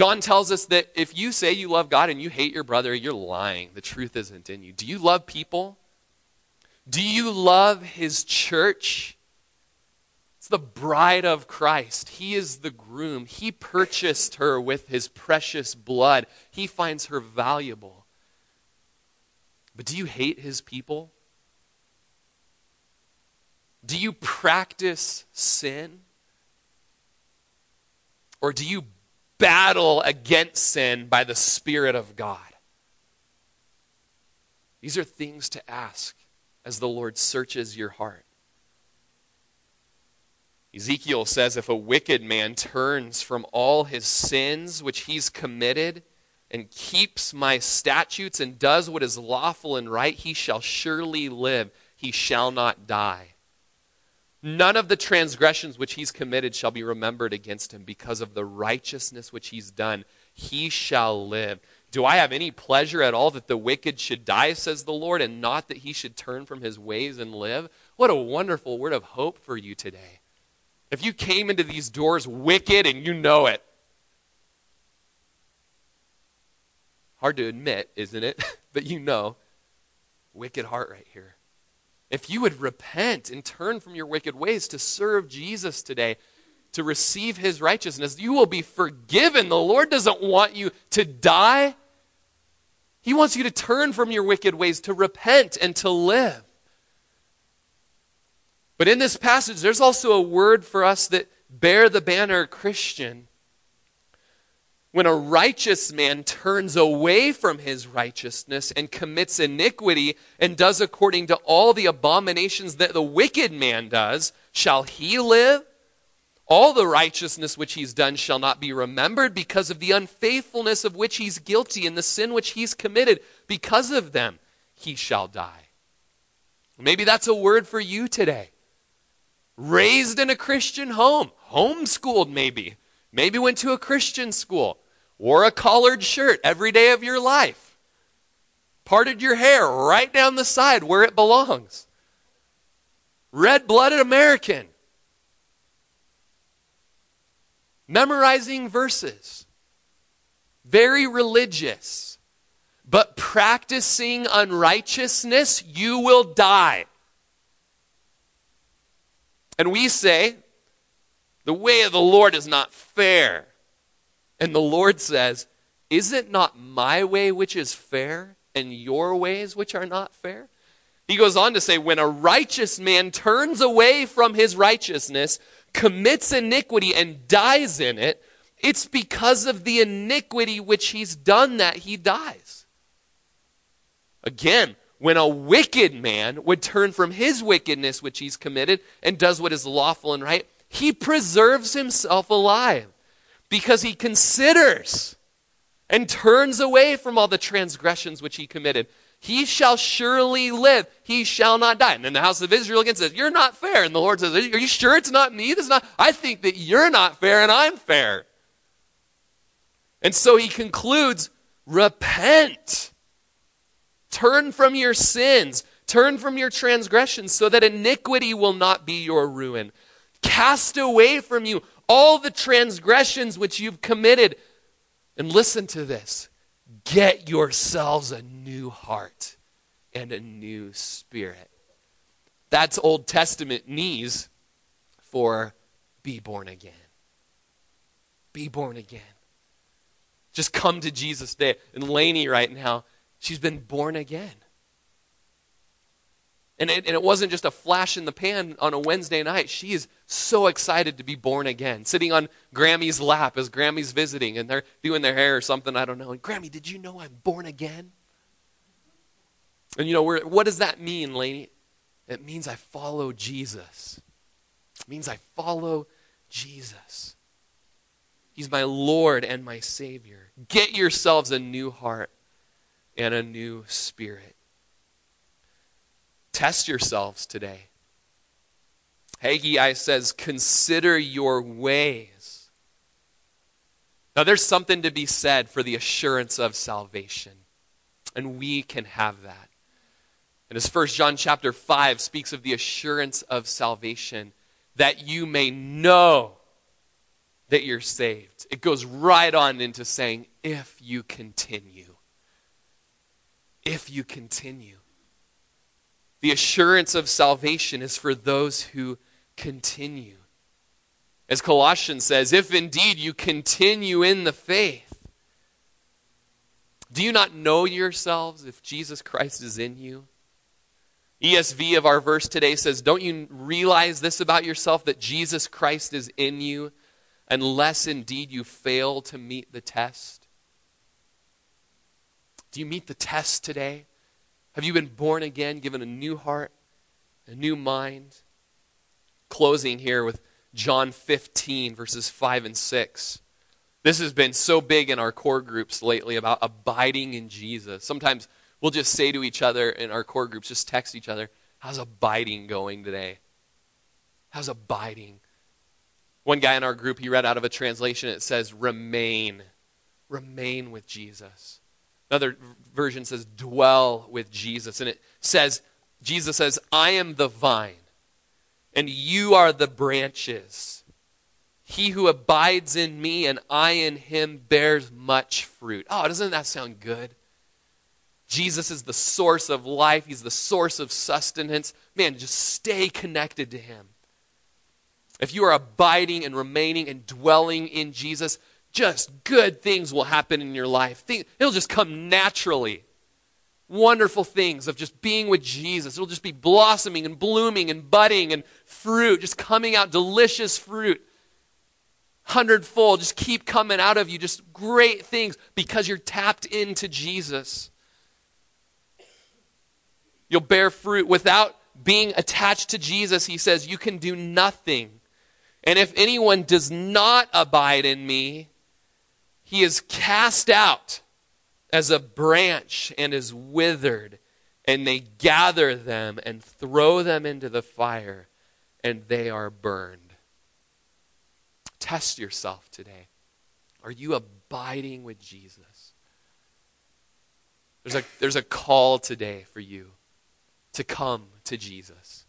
John tells us that if you say you love God and you hate your brother, you're lying. The truth isn't in you. Do you love people? Do you love his church? It's the bride of Christ. He is the groom. He purchased her with his precious blood. He finds her valuable. But do you hate his people? Do you practice sin? Or do you battle against sin by the Spirit of God? These are things to ask as the Lord searches your heart. Ezekiel says if a wicked man turns from all his sins which he's committed and keeps my statutes and does what is lawful and right, he shall surely live. He shall not die. None of the transgressions which he's committed shall be remembered against him because of the righteousness which he's done. He shall live. Do I have any pleasure at all that the wicked should die, says the Lord, and not that he should turn from his ways and live? What a wonderful word of hope for you today. If you came into these doors wicked and you know it, hard to admit, isn't it? but you know, wicked heart right here. If you would repent and turn from your wicked ways to serve Jesus today, to receive his righteousness, you will be forgiven. The Lord doesn't want you to die. He wants you to turn from your wicked ways, to repent, and to live. But in this passage, there's also a word for us that bear the banner Christian. When a righteous man turns away from his righteousness and commits iniquity and does according to all the abominations that the wicked man does, shall he live? All the righteousness which he's done shall not be remembered because of the unfaithfulness of which he's guilty and the sin which he's committed. Because of them, he shall die. Maybe that's a word for you today. Raised in a Christian home, homeschooled maybe, maybe went to a Christian school, wore a collared shirt every day of your life, parted your hair right down the side where it belongs, red blooded American. Memorizing verses, very religious, but practicing unrighteousness, you will die. And we say, the way of the Lord is not fair. And the Lord says, Is it not my way which is fair, and your ways which are not fair? He goes on to say, When a righteous man turns away from his righteousness, commits iniquity and dies in it, it's because of the iniquity which he's done that he dies. Again, when a wicked man would turn from his wickedness which he's committed and does what is lawful and right, he preserves himself alive because he considers and turns away from all the transgressions which he committed. He shall surely live. He shall not die. And then the house of Israel again says, You're not fair. And the Lord says, Are you sure it's not me? That's not, I think that you're not fair and I'm fair. And so he concludes, Repent. Turn from your sins. Turn from your transgressions so that iniquity will not be your ruin. Cast away from you all the transgressions which you've committed. And listen to this Get yourselves a new heart and a new spirit. That's Old Testament knees for be born again. Be born again. Just come to Jesus today. And Lainey right now, she's been born again. And it, and it wasn't just a flash in the pan on a Wednesday night. She is so excited to be born again, sitting on Grammy's lap as Grammy's visiting and they're doing their hair or something, I don't know. And Grammy, did you know I'm born again? And you know, what does that mean, Lainey? It means I follow Jesus. It means I follow Jesus. He's my Lord and my Savior. Get yourselves a new heart and a new spirit. Test yourselves today. Haggai says, Consider your ways. Now, there's something to be said for the assurance of salvation, and we can have that. And as First John chapter 5 speaks of the assurance of salvation, that you may know that you're saved, it goes right on into saying, if you continue. If you continue. The assurance of salvation is for those who continue. As Colossians says, if indeed you continue in the faith, do you not know yourselves if Jesus Christ is in you? ESV of our verse today says, Don't you realize this about yourself that Jesus Christ is in you, unless indeed you fail to meet the test? Do you meet the test today? Have you been born again, given a new heart, a new mind? Closing here with John 15, verses 5 and 6. This has been so big in our core groups lately about abiding in Jesus. Sometimes we'll just say to each other in our core groups, just text each other, How's abiding going today? How's abiding? One guy in our group, he read out of a translation, it says, Remain. Remain with Jesus. Another version says, dwell with Jesus. And it says, Jesus says, I am the vine, and you are the branches. He who abides in me and I in him bears much fruit. Oh, doesn't that sound good? Jesus is the source of life, He's the source of sustenance. Man, just stay connected to Him. If you are abiding and remaining and dwelling in Jesus, just good things will happen in your life. It'll just come naturally. Wonderful things of just being with Jesus. It'll just be blossoming and blooming and budding and fruit, just coming out delicious fruit. hundredfold just keep coming out of you, just great things because you're tapped into Jesus. You'll bear fruit without being attached to Jesus. He says, You can do nothing. And if anyone does not abide in me, he is cast out as a branch and is withered. And they gather them and throw them into the fire, and they are burned. Test yourself today. Are you abiding with Jesus? There's a, there's a call today for you to come to Jesus.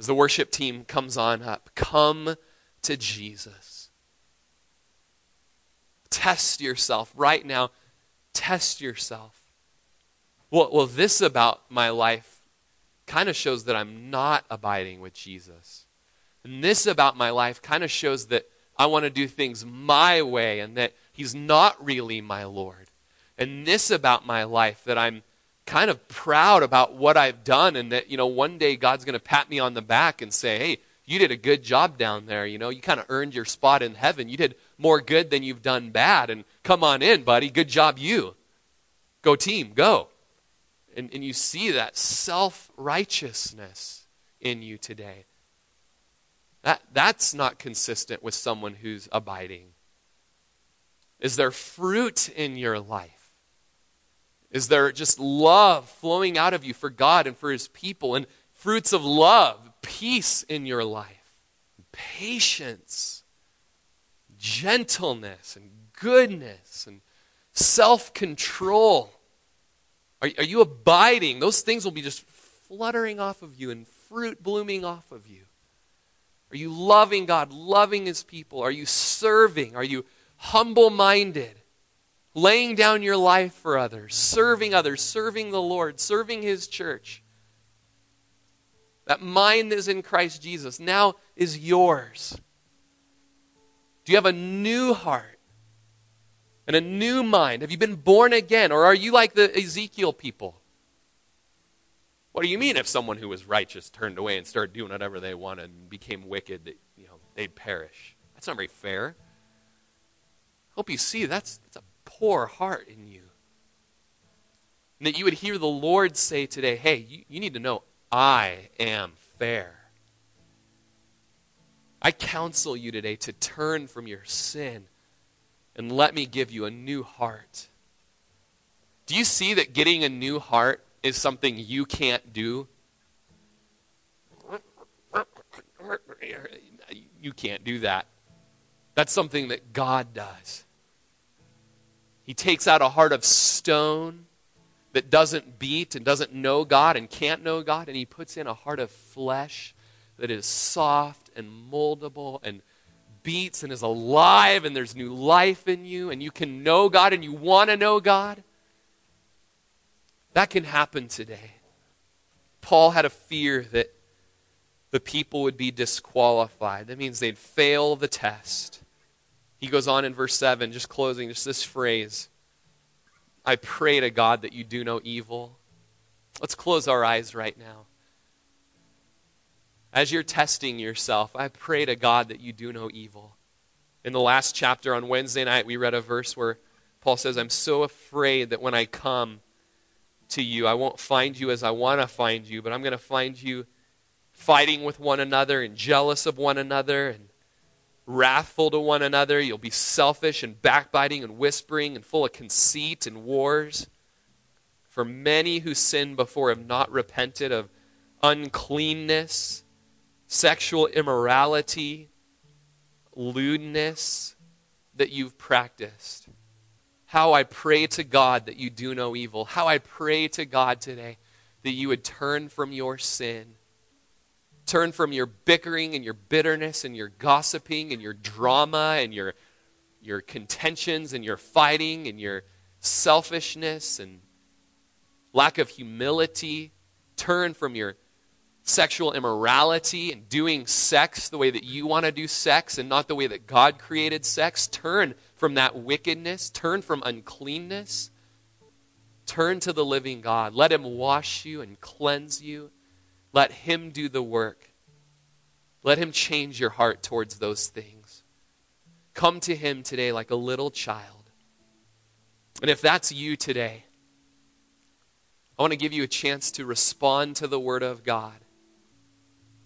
As the worship team comes on up, come to Jesus. Test yourself right now. Test yourself. Well, well, this about my life kind of shows that I'm not abiding with Jesus. And this about my life kind of shows that I want to do things my way and that He's not really my Lord. And this about my life that I'm kind of proud about what I've done and that, you know, one day God's going to pat me on the back and say, hey, you did a good job down there. You know, you kind of earned your spot in heaven. You did more good than you've done bad. And come on in, buddy. Good job, you. Go, team, go. And, and you see that self righteousness in you today. That, that's not consistent with someone who's abiding. Is there fruit in your life? Is there just love flowing out of you for God and for His people? And fruits of love, peace in your life, patience, gentleness, and goodness, and self control. Are, are you abiding? Those things will be just fluttering off of you and fruit blooming off of you. Are you loving God, loving His people? Are you serving? Are you humble minded? Laying down your life for others, serving others, serving the Lord, serving His church. That mind that is in Christ Jesus now is yours. Do you have a new heart and a new mind? Have you been born again? Or are you like the Ezekiel people? What do you mean if someone who was righteous turned away and started doing whatever they wanted and became wicked that you know they'd perish? That's not very fair. I hope you see that's, that's a poor heart in you. And that you would hear the Lord say today, hey, you, you need to know I am fair. I counsel you today to turn from your sin and let me give you a new heart. Do you see that getting a new heart is something you can't do. You can't do that. That's something that God does. He takes out a heart of stone that doesn't beat and doesn't know God and can't know God, and He puts in a heart of flesh that is soft and moldable and beats and is alive, and there's new life in you, and you can know God and you want to know God. That can happen today. Paul had a fear that the people would be disqualified. That means they'd fail the test. He goes on in verse 7, just closing, just this phrase I pray to God that you do no evil. Let's close our eyes right now. As you're testing yourself, I pray to God that you do no evil. In the last chapter on Wednesday night, we read a verse where Paul says, I'm so afraid that when I come, to you. I won't find you as I want to find you, but I'm going to find you fighting with one another and jealous of one another and wrathful to one another. You'll be selfish and backbiting and whispering and full of conceit and wars. For many who sinned before have not repented of uncleanness, sexual immorality, lewdness that you've practiced. How I pray to God that you do no evil. How I pray to God today that you would turn from your sin. Turn from your bickering and your bitterness and your gossiping and your drama and your, your contentions and your fighting and your selfishness and lack of humility. Turn from your sexual immorality and doing sex the way that you want to do sex and not the way that God created sex. Turn from that wickedness, turn from uncleanness. Turn to the living God. Let Him wash you and cleanse you. Let Him do the work. Let Him change your heart towards those things. come to Him today like a little child. And if that's you today, I want to give you a chance to respond to the Word of God.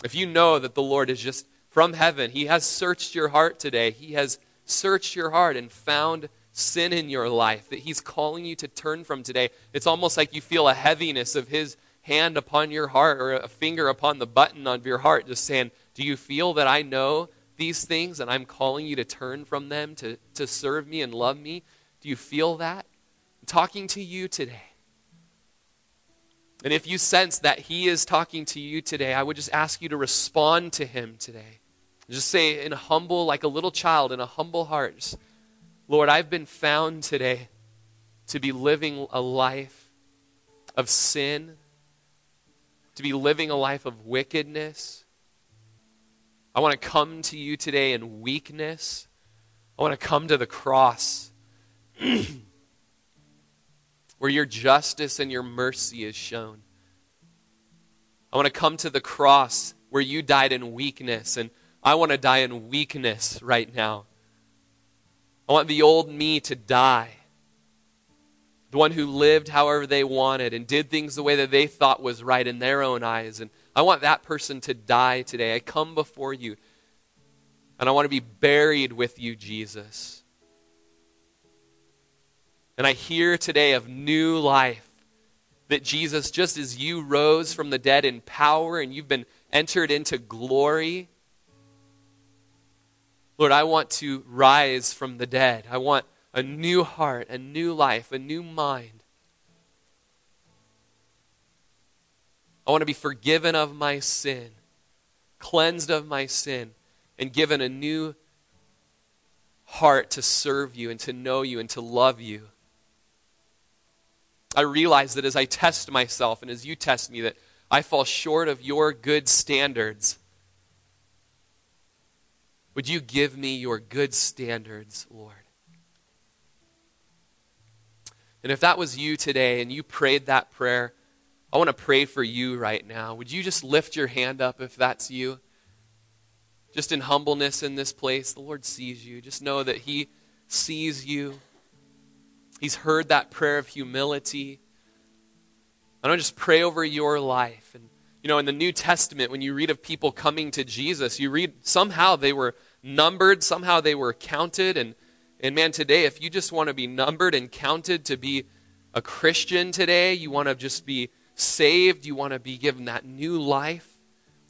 If you know that the Lord is just from heaven, He has searched your heart today, He has searched your heart and found sin in your life that He's calling you to turn from today. It's almost like you feel a heaviness of His hand upon your heart or a finger upon the button of your heart, just saying, Do you feel that I know these things and I'm calling you to turn from them to, to serve me and love me? Do you feel that? I'm talking to you today. And if you sense that He is talking to you today, I would just ask you to respond to Him today. Just say, in a humble, like a little child, in a humble heart, Lord, I've been found today to be living a life of sin, to be living a life of wickedness. I want to come to you today in weakness. I want to come to the cross where your justice and your mercy is shown. I want to come to the cross where you died in weakness, and I want to die in weakness right now. I want the old me to die. The one who lived however they wanted and did things the way that they thought was right in their own eyes. And I want that person to die today. I come before you, and I want to be buried with you, Jesus. And I hear today of new life. That Jesus, just as you rose from the dead in power and you've been entered into glory, Lord, I want to rise from the dead. I want a new heart, a new life, a new mind. I want to be forgiven of my sin, cleansed of my sin, and given a new heart to serve you and to know you and to love you. I realize that as I test myself and as you test me, that I fall short of your good standards. Would you give me your good standards, Lord? And if that was you today and you prayed that prayer, I want to pray for you right now. Would you just lift your hand up if that's you? Just in humbleness in this place, the Lord sees you. Just know that He sees you. He's heard that prayer of humility. I don't just pray over your life. And, you know, in the New Testament, when you read of people coming to Jesus, you read somehow they were numbered, somehow they were counted. And, and man, today, if you just want to be numbered and counted to be a Christian today, you want to just be saved, you want to be given that new life,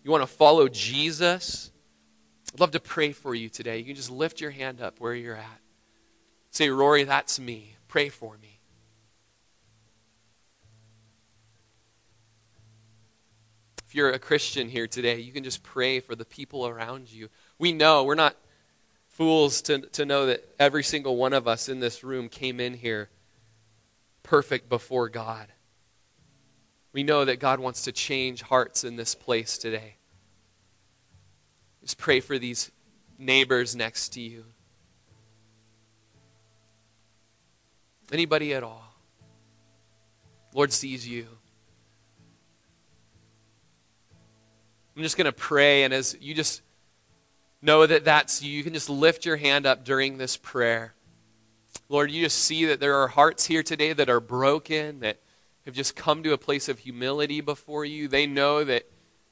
you want to follow Jesus, I'd love to pray for you today. You can just lift your hand up where you're at. Say, Rory, that's me. Pray for me. If you're a Christian here today, you can just pray for the people around you. We know, we're not fools to, to know that every single one of us in this room came in here perfect before God. We know that God wants to change hearts in this place today. Just pray for these neighbors next to you. Anybody at all. Lord sees you. I'm just going to pray, and as you just know that that's you, you can just lift your hand up during this prayer. Lord, you just see that there are hearts here today that are broken, that have just come to a place of humility before you. They know that,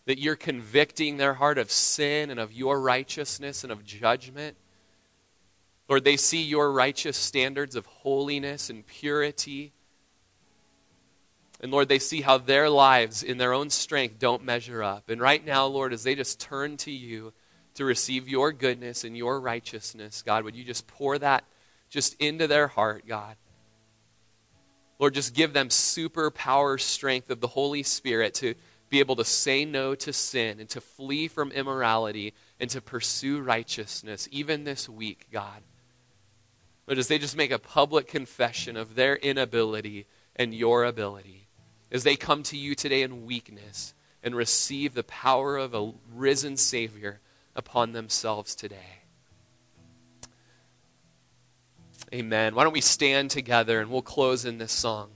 that you're convicting their heart of sin and of your righteousness and of judgment. Lord, they see your righteous standards of holiness and purity. And Lord, they see how their lives in their own strength don't measure up. And right now, Lord, as they just turn to you to receive your goodness and your righteousness, God, would you just pour that just into their heart, God? Lord, just give them superpower strength of the Holy Spirit to be able to say no to sin and to flee from immorality and to pursue righteousness, even this week, God but as they just make a public confession of their inability and your ability, as they come to you today in weakness and receive the power of a risen Savior upon themselves today. Amen. Why don't we stand together and we'll close in this song.